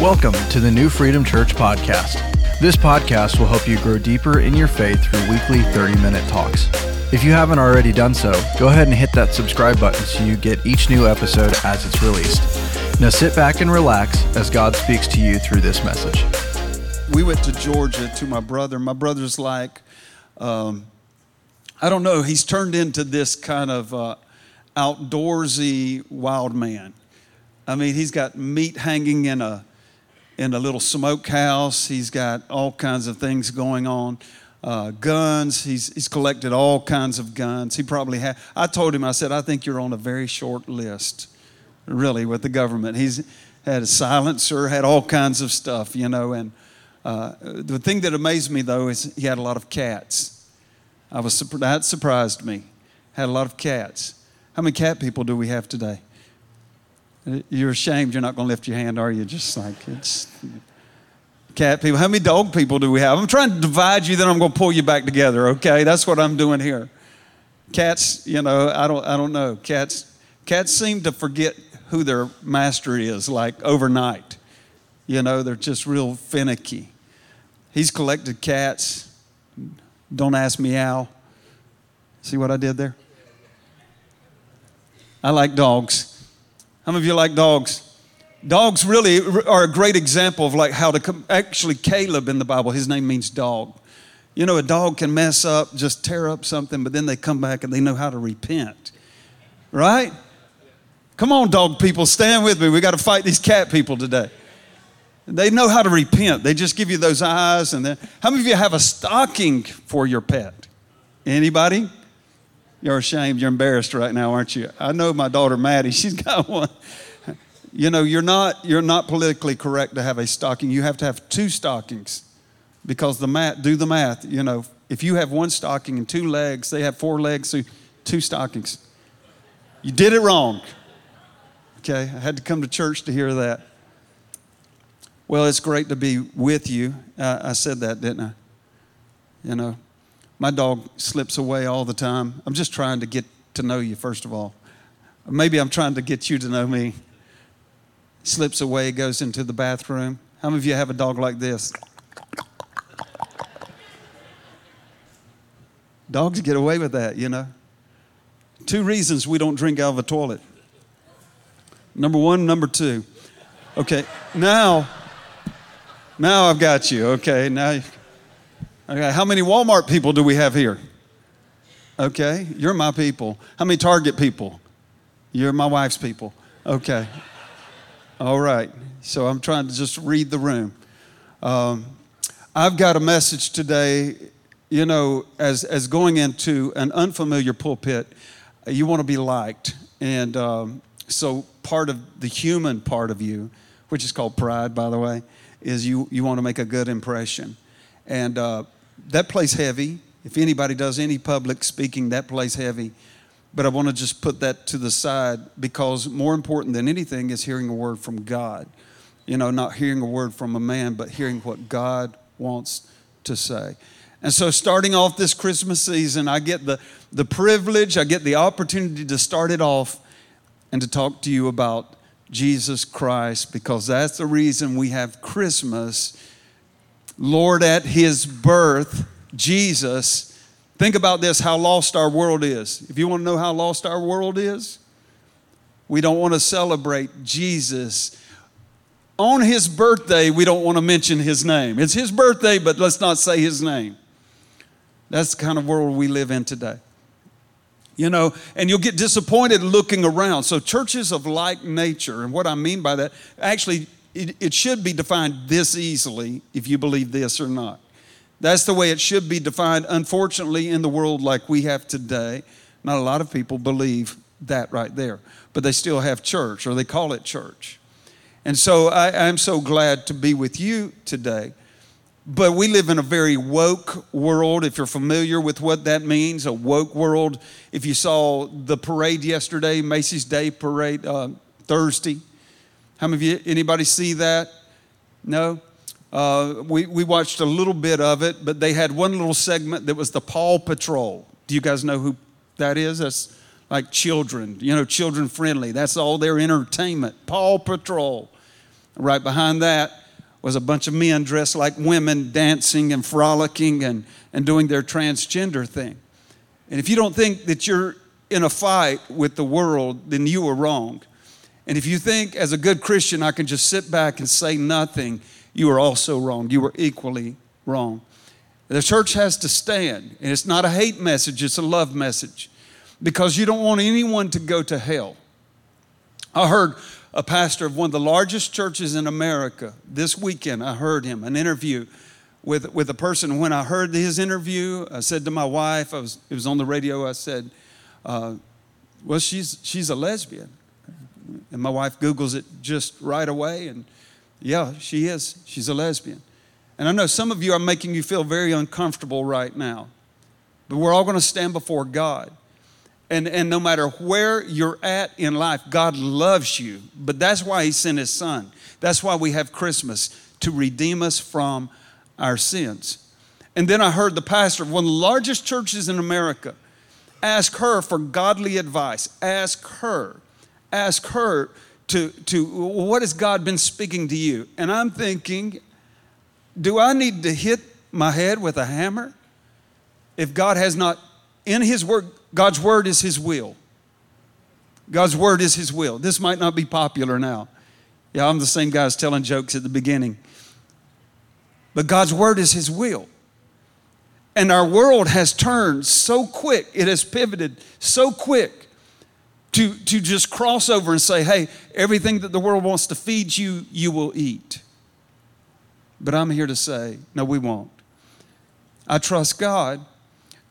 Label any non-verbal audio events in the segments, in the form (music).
Welcome to the New Freedom Church podcast. This podcast will help you grow deeper in your faith through weekly 30 minute talks. If you haven't already done so, go ahead and hit that subscribe button so you get each new episode as it's released. Now sit back and relax as God speaks to you through this message. We went to Georgia to my brother. My brother's like, um, I don't know, he's turned into this kind of uh, outdoorsy wild man. I mean, he's got meat hanging in a in a little smokehouse. He's got all kinds of things going on. Uh, guns. He's, he's collected all kinds of guns. He probably had. I told him, I said, I think you're on a very short list, really, with the government. He's had a silencer, had all kinds of stuff, you know. And uh, the thing that amazed me, though, is he had a lot of cats. I was that surprised me. Had a lot of cats. How many cat people do we have today? You're ashamed you're not going to lift your hand, are you? Just like it's cat people. How many dog people do we have? I'm trying to divide you, then I'm going to pull you back together, okay? That's what I'm doing here. Cats, you know, I don't, I don't know. Cats, cats seem to forget who their master is, like overnight. You know, they're just real finicky. He's collected cats. Don't ask me how. See what I did there? I like dogs. How many of you like dogs? Dogs really are a great example of like how to come. Actually, Caleb in the Bible, his name means dog. You know, a dog can mess up, just tear up something, but then they come back and they know how to repent. Right? Come on, dog people, stand with me. We got to fight these cat people today. They know how to repent. They just give you those eyes. And then, how many of you have a stocking for your pet? Anybody? You're ashamed. You're embarrassed right now, aren't you? I know my daughter Maddie. (laughs) She's got one. You know, you're not you're not politically correct to have a stocking. You have to have two stockings, because the math. Do the math. You know, if you have one stocking and two legs, they have four legs, so two stockings. You did it wrong. Okay, I had to come to church to hear that. Well, it's great to be with you. Uh, I said that, didn't I? You know, my dog slips away all the time. I'm just trying to get to know you, first of all. Maybe I'm trying to get you to know me. Slips away, goes into the bathroom. How many of you have a dog like this? Dogs get away with that, you know. Two reasons we don't drink out of a toilet. Number one, number two. Okay, now, now I've got you. Okay, now. Okay, how many Walmart people do we have here? Okay, you're my people. How many Target people? You're my wife's people. Okay. All right. So I'm trying to just read the room. Um, I've got a message today. You know, as, as going into an unfamiliar pulpit, you want to be liked. And um, so part of the human part of you, which is called pride, by the way, is you, you want to make a good impression. And uh, that plays heavy. If anybody does any public speaking, that plays heavy. But I want to just put that to the side because more important than anything is hearing a word from God. You know, not hearing a word from a man, but hearing what God wants to say. And so, starting off this Christmas season, I get the, the privilege, I get the opportunity to start it off and to talk to you about Jesus Christ because that's the reason we have Christmas Lord, at his birth, Jesus, think about this how lost our world is. If you want to know how lost our world is, we don't want to celebrate Jesus. On his birthday, we don't want to mention his name. It's his birthday, but let's not say his name. That's the kind of world we live in today. You know, and you'll get disappointed looking around. So, churches of like nature, and what I mean by that, actually, it, it should be defined this easily if you believe this or not. That's the way it should be defined. Unfortunately, in the world like we have today, not a lot of people believe that right there, but they still have church or they call it church. And so I, am so glad to be with you today. But we live in a very woke world. If you're familiar with what that means, a woke world. If you saw the parade yesterday, Macy's Day Parade, uh, Thursday, how many of you, anybody see that? No? Uh, we, we watched a little bit of it, but they had one little segment that was the Paw Patrol. Do you guys know who that is? That's like children, you know, children friendly. That's all their entertainment. Paw Patrol. Right behind that was a bunch of men dressed like women dancing and frolicking and, and doing their transgender thing. And if you don't think that you're in a fight with the world, then you are wrong. And if you think as a good Christian I can just sit back and say nothing, you are also wrong. You are equally wrong. The church has to stand, and it's not a hate message, it's a love message because you don't want anyone to go to hell. I heard a pastor of one of the largest churches in America this weekend. I heard him, an interview with, with a person. When I heard his interview, I said to my wife, I was, it was on the radio, I said, uh, Well, she's, she's a lesbian. And my wife Googles it just right away, and yeah, she is. She's a lesbian. And I know some of you are making you feel very uncomfortable right now, but we're all going to stand before God. And, and no matter where you're at in life, God loves you. But that's why He sent His Son. That's why we have Christmas, to redeem us from our sins. And then I heard the pastor of one of the largest churches in America ask her for godly advice. Ask her. Ask her to, to what has God been speaking to you? And I'm thinking, do I need to hit my head with a hammer? If God has not, in His Word, God's Word is His will. God's Word is His will. This might not be popular now. Yeah, I'm the same guy as telling jokes at the beginning. But God's Word is His will. And our world has turned so quick, it has pivoted so quick to, to just cross over and say, hey, everything that the world wants to feed you, you will eat. But I'm here to say, no, we won't. I trust God,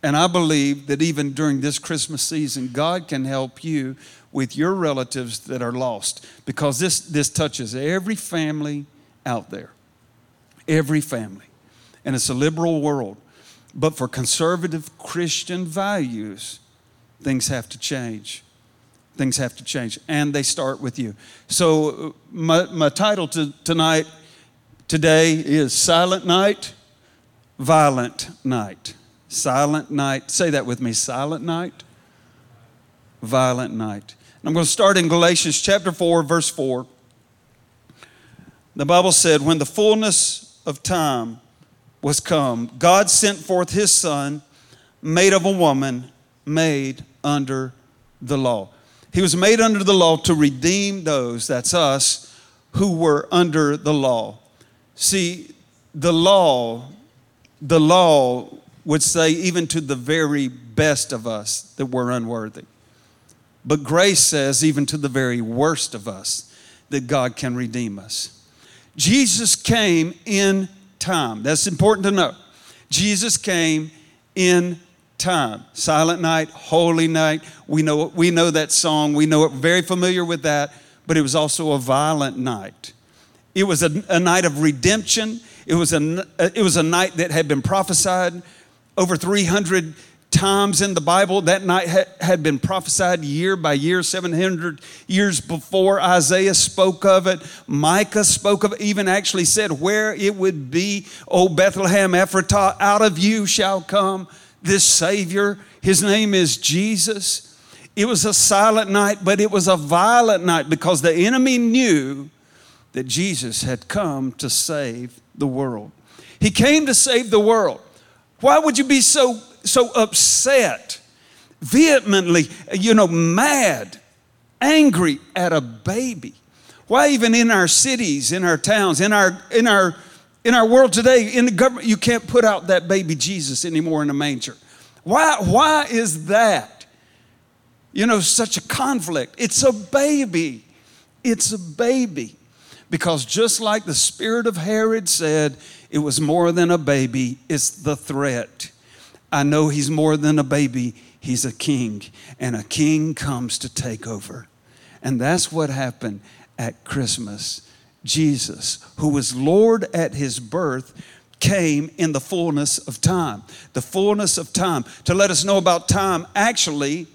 and I believe that even during this Christmas season, God can help you with your relatives that are lost because this, this touches every family out there. Every family. And it's a liberal world. But for conservative Christian values, things have to change. Things have to change. And they start with you. So, my, my title to, tonight Today is Silent Night, Violent Night. Silent Night. Say that with me Silent Night, Violent Night. I'm going to start in Galatians chapter 4, verse 4. The Bible said, When the fullness of time was come, God sent forth his Son, made of a woman, made under the law. He was made under the law to redeem those, that's us, who were under the law. See, the law, the law would say, even to the very best of us, that we're unworthy. But grace says, even to the very worst of us, that God can redeem us. Jesus came in time. That's important to know. Jesus came in time. Silent night, holy night. We know, we know that song. We know it, very familiar with that, but it was also a violent night. It was a, a night of redemption. It was, a, it was a night that had been prophesied over 300 times in the Bible. That night had been prophesied year by year, 700 years before Isaiah spoke of it. Micah spoke of it, even actually said where it would be. O Bethlehem Ephratah, out of you shall come this Savior. His name is Jesus. It was a silent night, but it was a violent night because the enemy knew that Jesus had come to save the world. He came to save the world. Why would you be so, so upset, vehemently, you know, mad, angry at a baby? Why even in our cities, in our towns, in our, in our, in our world today, in the government, you can't put out that baby Jesus anymore in a manger? Why, why is that? You know, such a conflict. It's a baby. It's a baby. Because just like the spirit of Herod said, it was more than a baby, it's the threat. I know he's more than a baby, he's a king, and a king comes to take over. And that's what happened at Christmas. Jesus, who was Lord at his birth, came in the fullness of time. The fullness of time. To let us know about time, actually,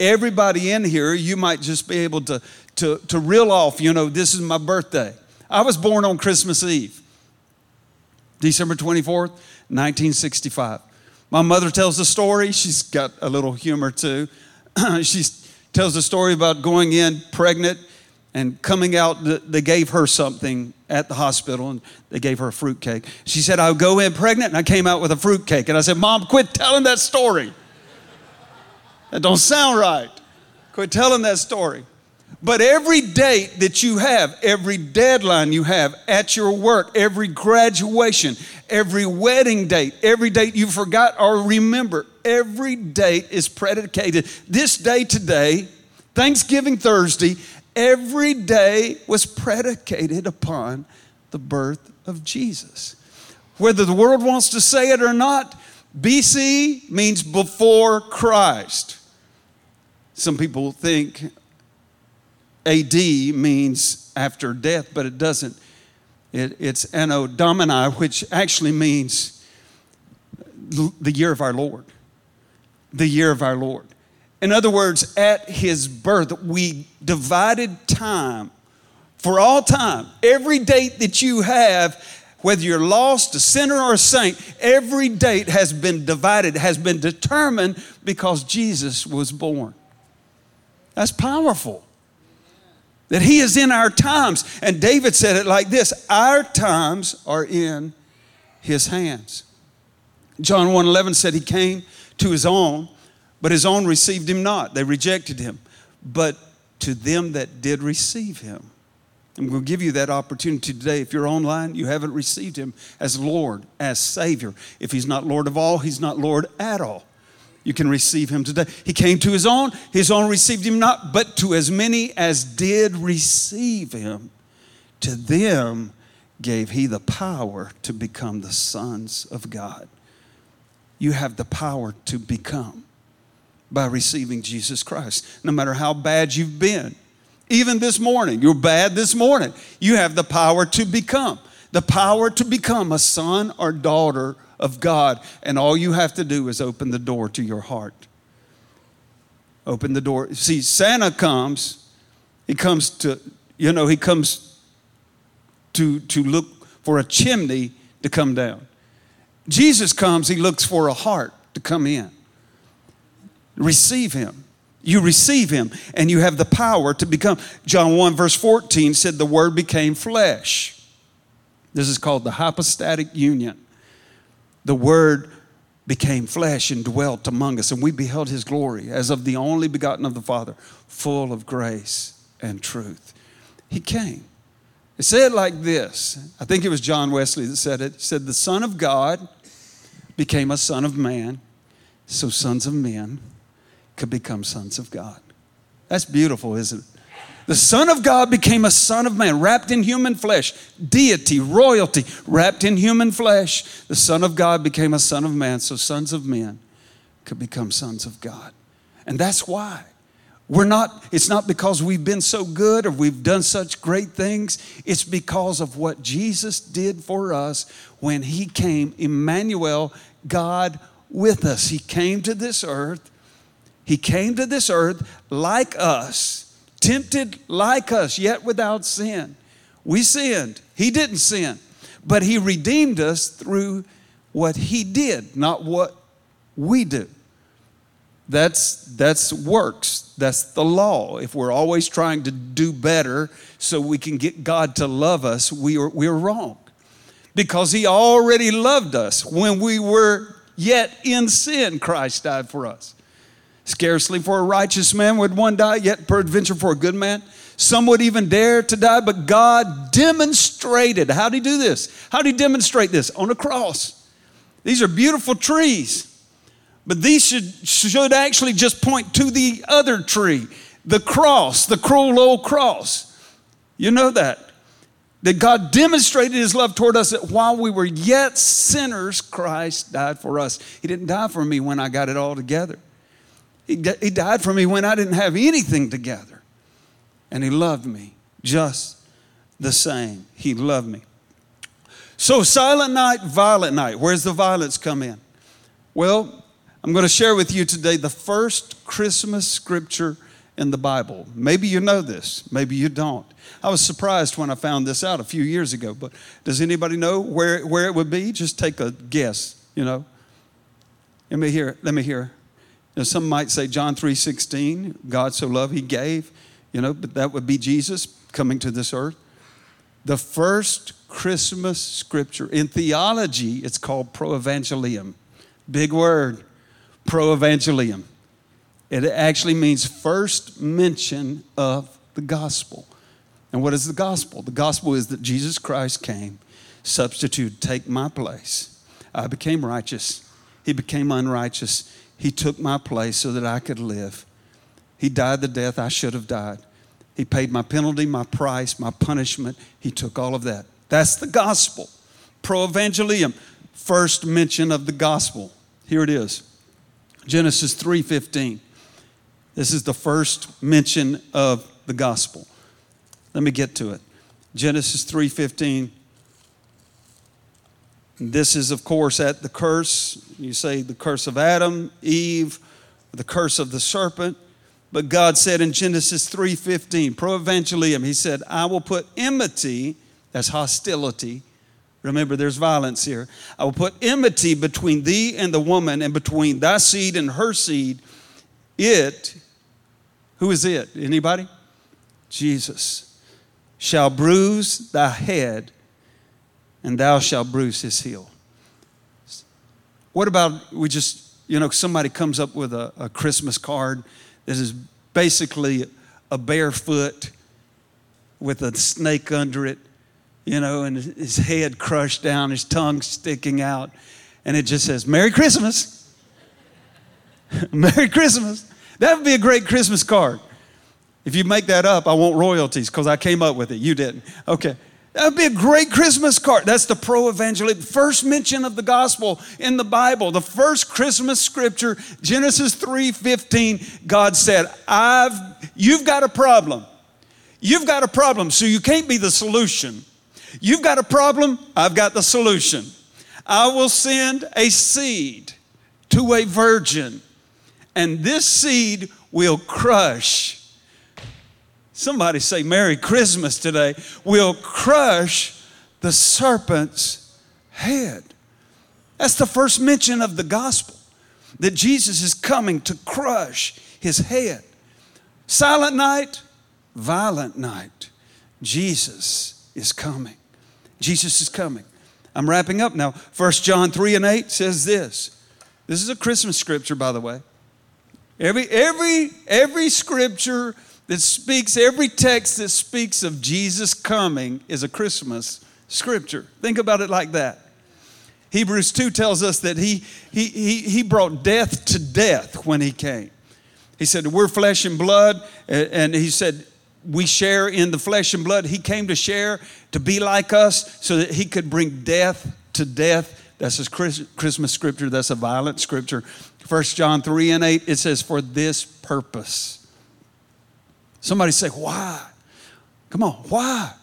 everybody in here, you might just be able to to, to reel off, you know, this is my birthday. I was born on Christmas Eve, December 24th, 1965. My mother tells the story. She's got a little humor too. (clears throat) she tells the story about going in pregnant And coming out, they gave her something at the hospital and they gave her a fruitcake. She said, I would go in pregnant and I came out with a fruitcake. And I said, Mom, quit telling that story. That don't sound right. Quit telling that story. But every date that you have, every deadline you have at your work, every graduation, every wedding date, every date you forgot or remember, every date is predicated. This day today, Thanksgiving Thursday, every day was predicated upon the birth of Jesus. Whether the world wants to say it or not, BC means before Christ. Some people think AD means after death, but it doesn't. It, it's Anno Domini, which actually means the year of our Lord. The year of our Lord. In other words, at his birth, we divided time for all time. Every date that you have, whether you're lost, a sinner, or a saint, every date has been divided, has been determined because Jesus was born. That's powerful that He is in our times. And David said it like this Our times are in His hands. John 11 said He came to His own, but His own received Him not. They rejected Him. But to them that did receive Him, I'm going to give you that opportunity today. If you're online, you haven't received Him as Lord, as Savior. If He's not Lord of all, He's not Lord at all you can receive him today. He came to his own, his own received him not, but to as many as did receive him, to them gave he the power to become the sons of God. You have the power to become by receiving Jesus Christ, no matter how bad you've been. Even this morning, you're bad this morning. You have the power to become, the power to become a son or daughter of God. And all you have to do is open the door to your heart. Open the door. See, Santa comes, he comes to, you know, he comes to, to look for a chimney to come down. Jesus comes, he looks for a heart to come in. Receive him. You receive him and you have the power to become. John 1, verse 14 said, The word became flesh. This is called the hypostatic union the Word became flesh and dwelt among us, and we beheld his glory as of the only begotten of the Father, full of grace and truth. He came. It said like this I think it was John Wesley that said it. Said, The Son of God became a son of man, so sons of men could become sons of God. That's beautiful, isn't it? The Son of God became a Son of Man, wrapped in human flesh, deity, royalty, wrapped in human flesh. The Son of God became a Son of Man, so sons of men could become sons of God. And that's why. We're not, it's not because we've been so good or we've done such great things. It's because of what Jesus did for us when He came, Emmanuel, God with us. He came to this earth. He came to this earth like us tempted like us, yet without sin. We sinned. He didn't sin, but He redeemed us through what He did, not what we do. That's, that's works. That's the law. If we're always trying to do better so we can get God to love us, we are, we're wrong. Because He already loved us when we were yet in sin, Christ died for us. Scarcely for a righteous man would one die, yet peradventure for a good man. Some would even dare to die, but God demonstrated. How did He do this? How did He demonstrate this? On a cross. These are beautiful trees, but these should, should actually just point to the other tree, the cross, the cruel old cross. You know that. That God demonstrated His love toward us that while we were yet sinners, Christ died for us. He didn't die for me when I got it all together. He, died for me when I didn't have anything together. And He loved me just the same. He loved me. So, silent night, violent night. Where's the violence come in? Well, I'm going to share with you today the first Christmas scripture in the Bible. Maybe you know this, maybe you don't. I was surprised when I found this out a few years ago, but does anybody know where, where it would be? Just take a guess, you know. Let me hear, let me hear. Know, some might say John 3:16, God so loved he gave, you know, but that would be Jesus. coming to this earth. The first Christmas scripture in theology, it's called proevangelium. Big word, proevangelium. It actually means first mention of the gospel. And what is the gospel? The gospel is that Jesus Christ came, substitute, take my place. I became righteous. He became unrighteous. He took my place so that I could live. He died the death I should have died. He paid my penalty, my price, my punishment. He took all of that. That's the gospel. Pro Proevangelium, first mention of the gospel. Here it is. Genesis 3:15. This is the first mention of the gospel. Let me get to it. Genesis 3:15. This is of course at the curse. You say the curse of Adam, Eve, the curse of the serpent. But God said in Genesis 3:15, proevangelium, he said, "I will put enmity, that's hostility. Remember there's violence here. I will put enmity between thee and the woman and between thy seed and her seed. It who is it? Anybody? Jesus shall bruise thy head and thou shalt bruise his heel. What about we just, you know, somebody comes up with a, a Christmas card that is basically a barefoot with a snake under it, you know, and his head crushed down, his tongue sticking out, and it just says, Merry Christmas. (laughs) Merry Christmas. That would be a great Christmas card. If you make that up, I want royalties because I came up with it. You didn't. Okay. That would be a great Christmas card. That's the pro evangelic first mention of the gospel in the Bible. The first Christmas scripture, Genesis 3:15, God said, "I've you've got a problem. You've got a problem, so you can't be the solution. You've got a problem, I've got the solution. I will send a seed to a virgin, and this seed will crush Somebody say Merry Christmas today. Will crush the serpent's head. That's the first mention of the gospel that Jesus is coming to crush his head. Silent night, violent night. Jesus is coming. Jesus is coming. I'm wrapping up now. 1 John 3 and 8 says this. This is a Christmas scripture, by the way. Every, every, every scripture that speaks, every text that speaks of Jesus coming is a Christmas scripture. Think about it like that. Hebrews 2 tells us that he, he, he, he brought death to death when he came. He said, We're flesh and blood. And he said, We share in the flesh and blood. He came to share, to be like us, so that he could bring death to death. That's his Christmas scripture. That's a violent scripture. 1 John 3 and 8, it says, For this purpose Somebody say, Why? Come on, why?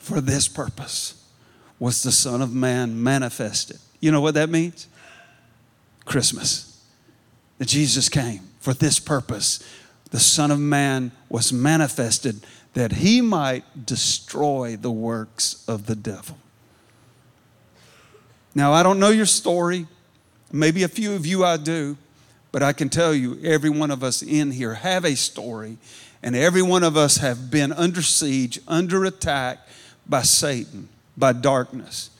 For this purpose was the Son of Man manifested. You know what that means? Christmas. That Jesus came for this purpose. The Son of Man was manifested that he might destroy the works of the devil. Now, I don't know your story. Maybe a few of you I do, but I can tell you every one of us in here have a story and every one of us have been under siege, under attack by Satan, by darkness.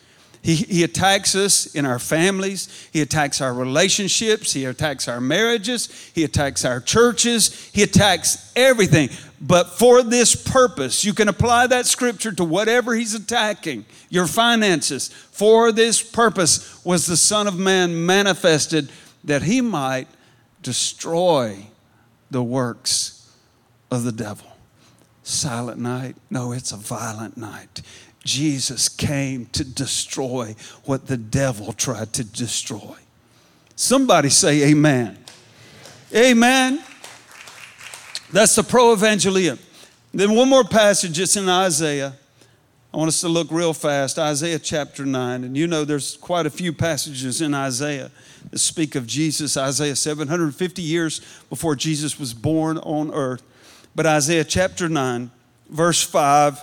He, he attacks us in our families. He attacks our relationships. He attacks our marriages. He attacks our churches. He attacks everything. But for this purpose, you can apply that scripture to whatever he's attacking your finances. For this purpose was the Son of Man manifested that he might destroy the works of the devil. Silent night? No, it's a violent night. Jesus came to destroy what the devil tried to destroy. Somebody say amen. Amen. That's the pro evangelium. Then one more passage, it's in Isaiah. I want us to look real fast. Isaiah chapter 9. And you know there's quite a few passages in Isaiah that speak of Jesus. Isaiah 750 years before Jesus was born on earth. But Isaiah chapter 9, verse 5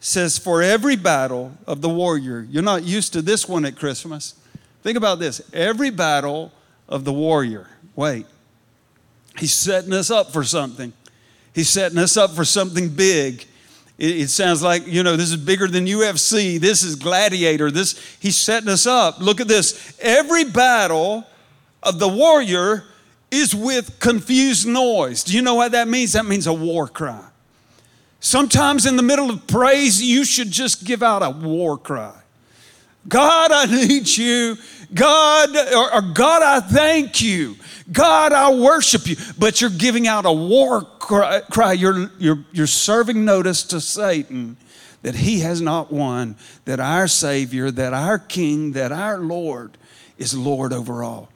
says, For every battle of the warrior, you're not used to this one at Christmas. Think about this every battle of the warrior. Wait, he's setting us up for something. He's setting us up for something big. It, it sounds like, you know, this is bigger than UFC. This is gladiator. This, he's setting us up. Look at this. Every battle of the warrior is with confused noise. Do you know what that means? That means a war cry. Sometimes in the middle of praise, you should just give out a war cry. God, I need you. God, or, or, God, I thank you. God, I worship you. But you're giving out a war cry. cry. You're, you're, you're serving notice to Satan that he has not won, that our Savior, that our King, that our Lord is Lord over all.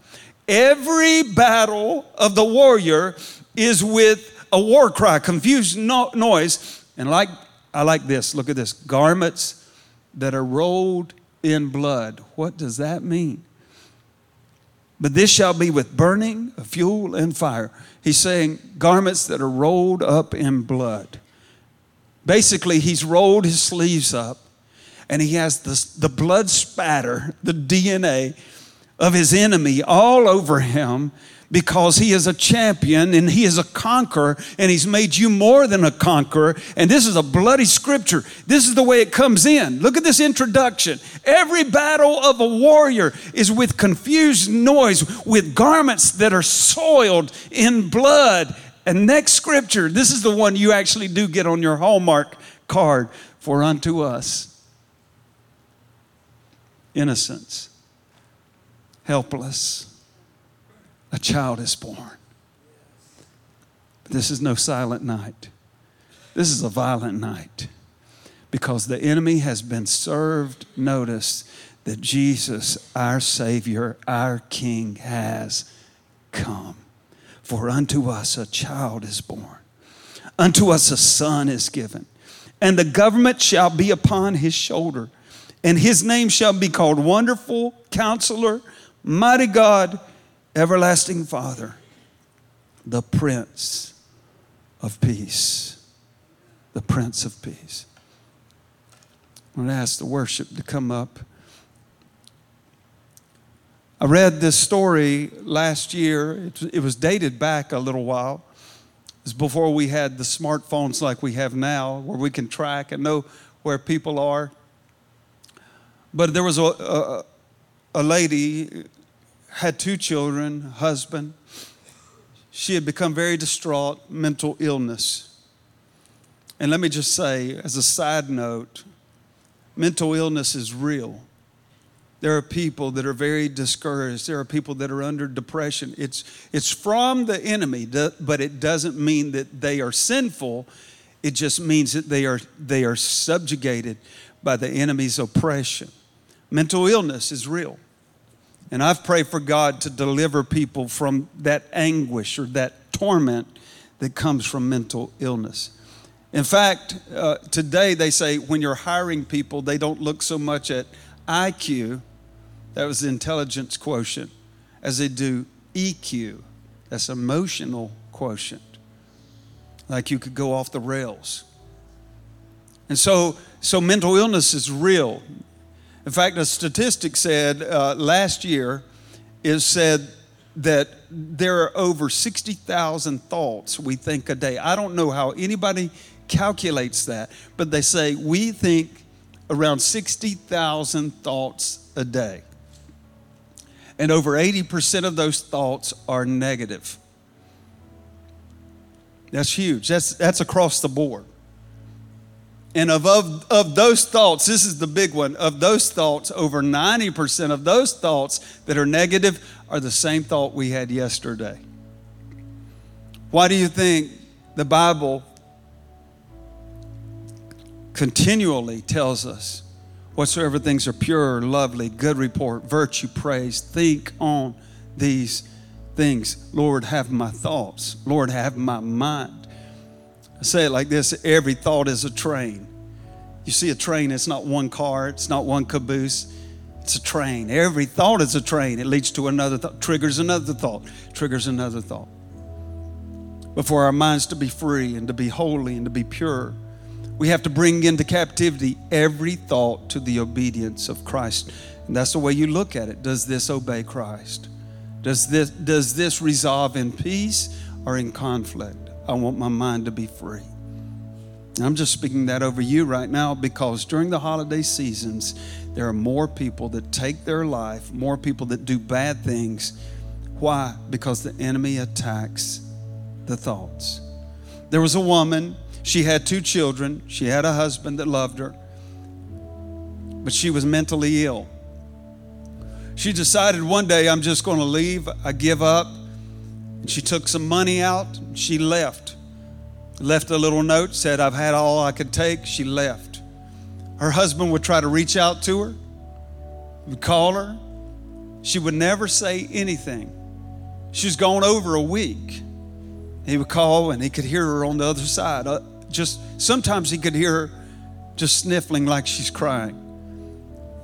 Every battle of the warrior is with a war cry, confused no- noise. And like I like this, look at this garments that are rolled in blood. What does that mean? But this shall be with burning, fuel, and fire. He's saying garments that are rolled up in blood. Basically, he's rolled his sleeves up and he has the, the blood spatter, the DNA of his enemy all over him because he is a champion and he is a conqueror and he's made you more than a conqueror. And this is a bloody scripture. This is the way it comes in. Look at this introduction. Every battle of a warrior is with confused noise, with garments that are soiled in blood. And next scripture, this is the one you actually do get on your Hallmark card for unto us innocence, helpless a child is born. This is no silent night. This is a violent night because the enemy has been served notice that Jesus, our Savior, our King, has come. For unto us a child is born, unto us a son is given, and the government shall be upon his shoulder, and his name shall be called Wonderful Counselor, Mighty God Everlasting Father, the Prince of Peace. The Prince of Peace. I'm going to ask the worship to come up. I read this story last year. It, was dated back a little while. It was before we had the smartphones like we have now, where we can track and know where people are. But there was a, a, a lady had two children, husband. She had become very distraught, mental illness. And let me just say, as a side note, mental illness is real. There are people that are very discouraged. There are people that are under depression. It's, it's from the enemy, but it doesn't mean that they are sinful. It just means that they are, they are subjugated by the enemy's oppression. Mental illness is real. And I've prayed for God to deliver people from that anguish or that torment that comes from mental illness. In fact, uh, today they say when you're hiring people, they don't look so much at IQ, that was the intelligence quotient, as they do EQ, that's emotional quotient. Like you could go off the rails. And so, so mental illness is real. In fact, a statistic said uh, last year is said that there are over 60,000 thoughts we think a day. I don't know how anybody calculates that, but they say we think around 60,000 thoughts a day. And over 80% of those thoughts are negative. That's huge. That's, that's across the board. And of, of, of those thoughts, this is the big one, of those thoughts, over 90% of those thoughts that are negative are the same thought we had yesterday. Why do you think the Bible continually tells us whatsoever things are pure, lovely, good report, virtue, praise, think on these things. Lord, have my thoughts. Lord, have my mind. I say it like this every thought is a train. You see a train, it's not one car, it's not one caboose, it's a train. Every thought is a train. It leads to another thought, triggers another thought, triggers another thought. But for our minds to be free and to be holy and to be pure, we have to bring into captivity every thought to the obedience of Christ. And that's the way you look at it. Does this obey Christ? Does this, does this resolve in peace or in conflict? I want my mind to be free. I'm just speaking that over you right now because during the holiday seasons, there are more people that take their life, more people that do bad things. Why? Because the enemy attacks the thoughts. There was a woman, she had two children, she had a husband that loved her, but she was mentally ill. She decided one day, I'm just going to leave, I give up. She took some money out, she left. Left a little note, said, I've had all I could take. She left. Her husband would try to reach out to her, would call her. She would never say anything. She's gone over a week. He would call and he could hear her on the other side. Uh, just sometimes he could hear her just sniffling like she's crying.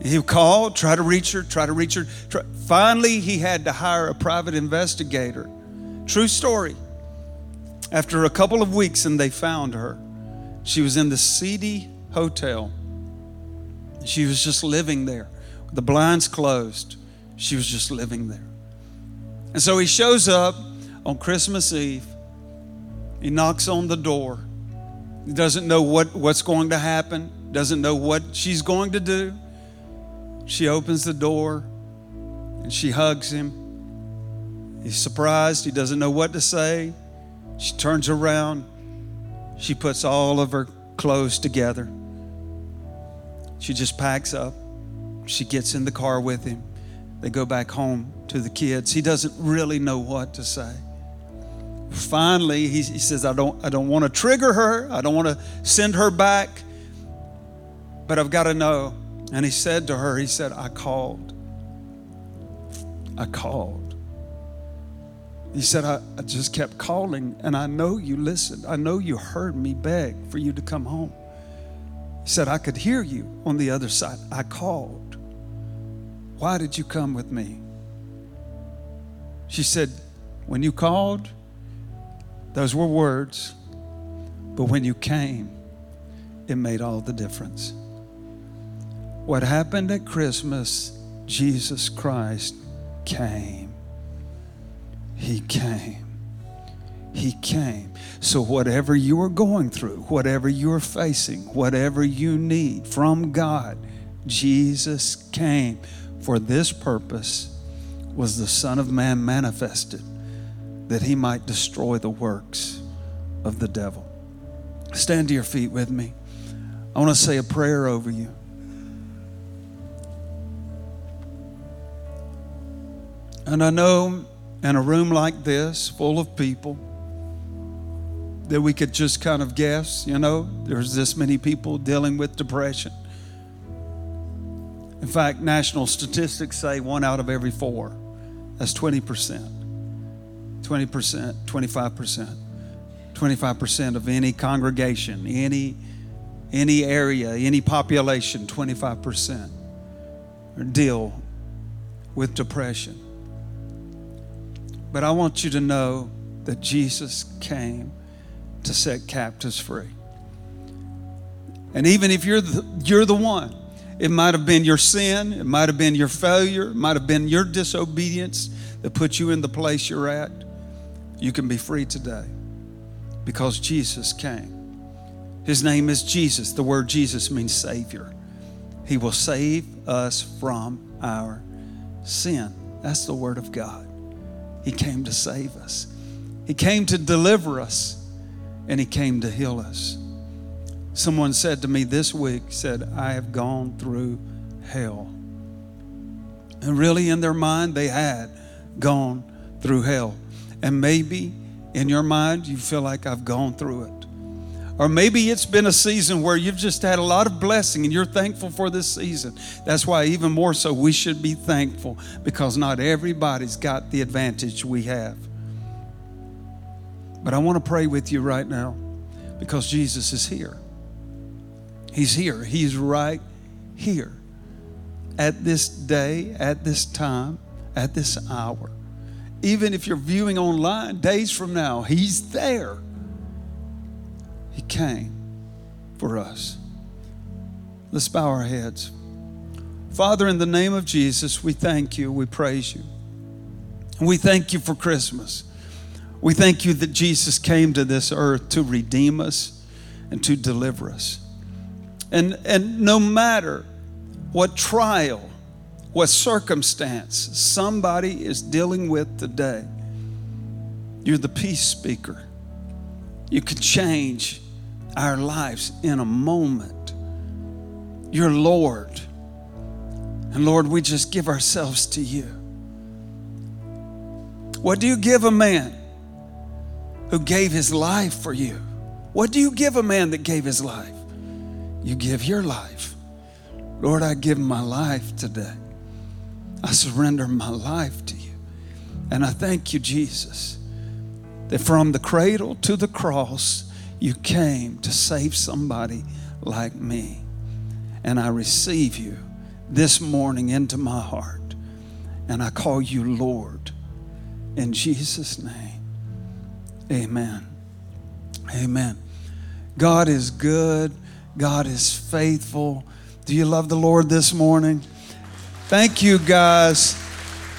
He would call, try to reach her, try to reach her. Try. Finally, he had to hire a private investigator. True story. After a couple of weeks, and they found her. She was in the seedy hotel. She was just living there. The blinds closed. She was just living there. And so he shows up on Christmas Eve. He knocks on the door. He doesn't know what, what's going to happen, doesn't know what she's going to do. She opens the door and she hugs him. He's surprised. He doesn't know what to say. She turns around. She puts all of her clothes together. She just packs up. She gets in the car with him. They go back home to the kids. He doesn't really know what to say. Finally, he, he says, I don't, I don't want to trigger her. I don't want to send her back. But I've got to know. And he said to her, He said, I called. I called. He said, I, I, just kept calling, and I know you listened. I know you heard me beg for you to come home. He said, I could hear you on the other side. I called. Why did you come with me? She said, When you called, those were words, but when you came, it made all the difference. What happened at Christmas, Jesus Christ came. He came. He came. So, whatever you are going through, whatever you're facing, whatever you need from God, Jesus came. For this purpose was the Son of Man manifested, that he might destroy the works of the devil. Stand to your feet with me. I want to say a prayer over you. And I know in a room like this, full of people, that we could just kind of guess, you know, there's this many people dealing with depression. In fact, national statistics say one out of every four. That's 20%. 20%, 25%. 25% of any congregation, any, any area, any population, 25% deal with depression. But I want you to know that Jesus came to set captives free. And even if you're the, you're the one, it might have been your sin, it might have been your failure, it might have been your disobedience that put you in the place you're at. You can be free today because Jesus came. His name is Jesus. The word Jesus means Savior. He will save us from our sin. That's the Word of God. He came to save us, He came to deliver us, and He came to heal us. Someone said to me this week, said, I have gone through hell. And really, in their mind, they had gone through hell. And maybe in your mind, you feel like I've gone through it. Or maybe it's been a season where you've just had a lot of blessing and you're thankful for this season. That's why, even more so, we should be thankful because not everybody's got the advantage we have. But I want to pray with you right now because Jesus is here. He's here. He's right here at this day, at this time, at this hour. Even if you're viewing online days from now, He's there. He came for us. Let's bow our heads. Father, in the name of Jesus, we thank you. We praise you. We thank you for Christmas. We thank you that Jesus came to this earth to redeem us and to deliver us. And, and no matter what trial, what circumstance somebody is dealing with today, you're the peace speaker. You can change our lives in a moment. You're Lord. And Lord, we just give ourselves to you. What do you give a man who gave his life for you? What do you give a man that gave his life? You give your life. Lord, I give my life today. I surrender my life to you. And I thank you, Jesus that from the cradle to the cross, you came to save somebody like me. And I receive you this morning into my heart. And I call you Lord. In Jesus' name, amen. Amen. God is good, God is faithful. Do you love the Lord this morning? Thank you, guys.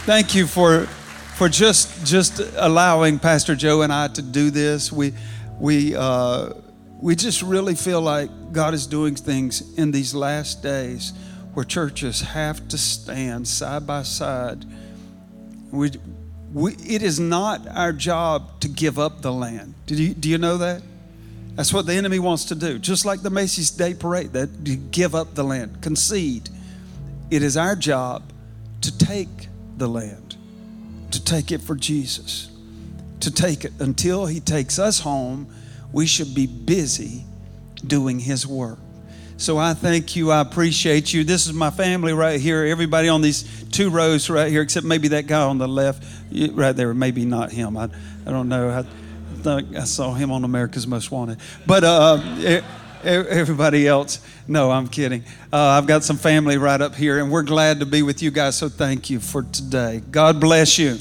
Thank you for for just just allowing Pastor Joe and I to do this. We we uh, we just really feel like God is doing things in these last days where churches have to stand side by side. We, we, it is not our job to give up the land. Do you, do you know that? That's what the enemy wants to do. Just like the Macy's Day Parade, that to give up the land, concede. It is our job to take the land to take it for Jesus, to take it until He takes us home. We should be busy doing His work. So I thank you. I appreciate you. This is my family right here. Everybody on these two rows right here, except maybe that guy on the left, right there. Maybe not him. I, I don't know. I, I saw him on America's Most Wanted. But uh, everybody else, no, I'm kidding. Uh, I've got some family right up here, and we're glad to be with you guys. So thank you for today. God bless you.